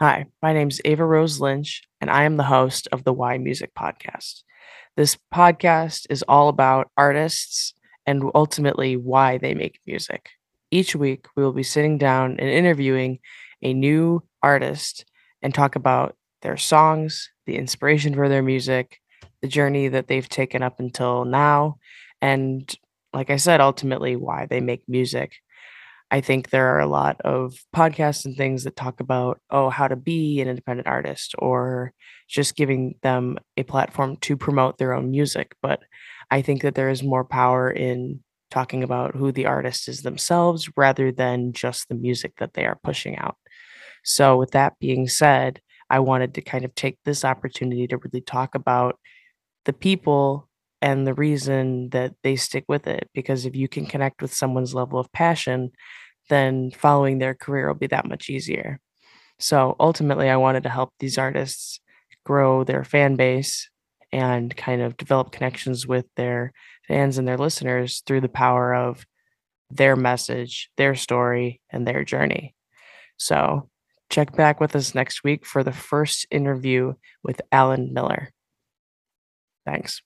Hi, my name is Ava Rose Lynch, and I am the host of the Why Music Podcast. This podcast is all about artists and ultimately why they make music. Each week, we will be sitting down and interviewing a new artist and talk about their songs, the inspiration for their music, the journey that they've taken up until now, and like I said, ultimately why they make music. I think there are a lot of podcasts and things that talk about, oh, how to be an independent artist or just giving them a platform to promote their own music. But I think that there is more power in talking about who the artist is themselves rather than just the music that they are pushing out. So, with that being said, I wanted to kind of take this opportunity to really talk about the people and the reason that they stick with it. Because if you can connect with someone's level of passion, then following their career will be that much easier. So ultimately, I wanted to help these artists grow their fan base and kind of develop connections with their fans and their listeners through the power of their message, their story, and their journey. So check back with us next week for the first interview with Alan Miller. Thanks.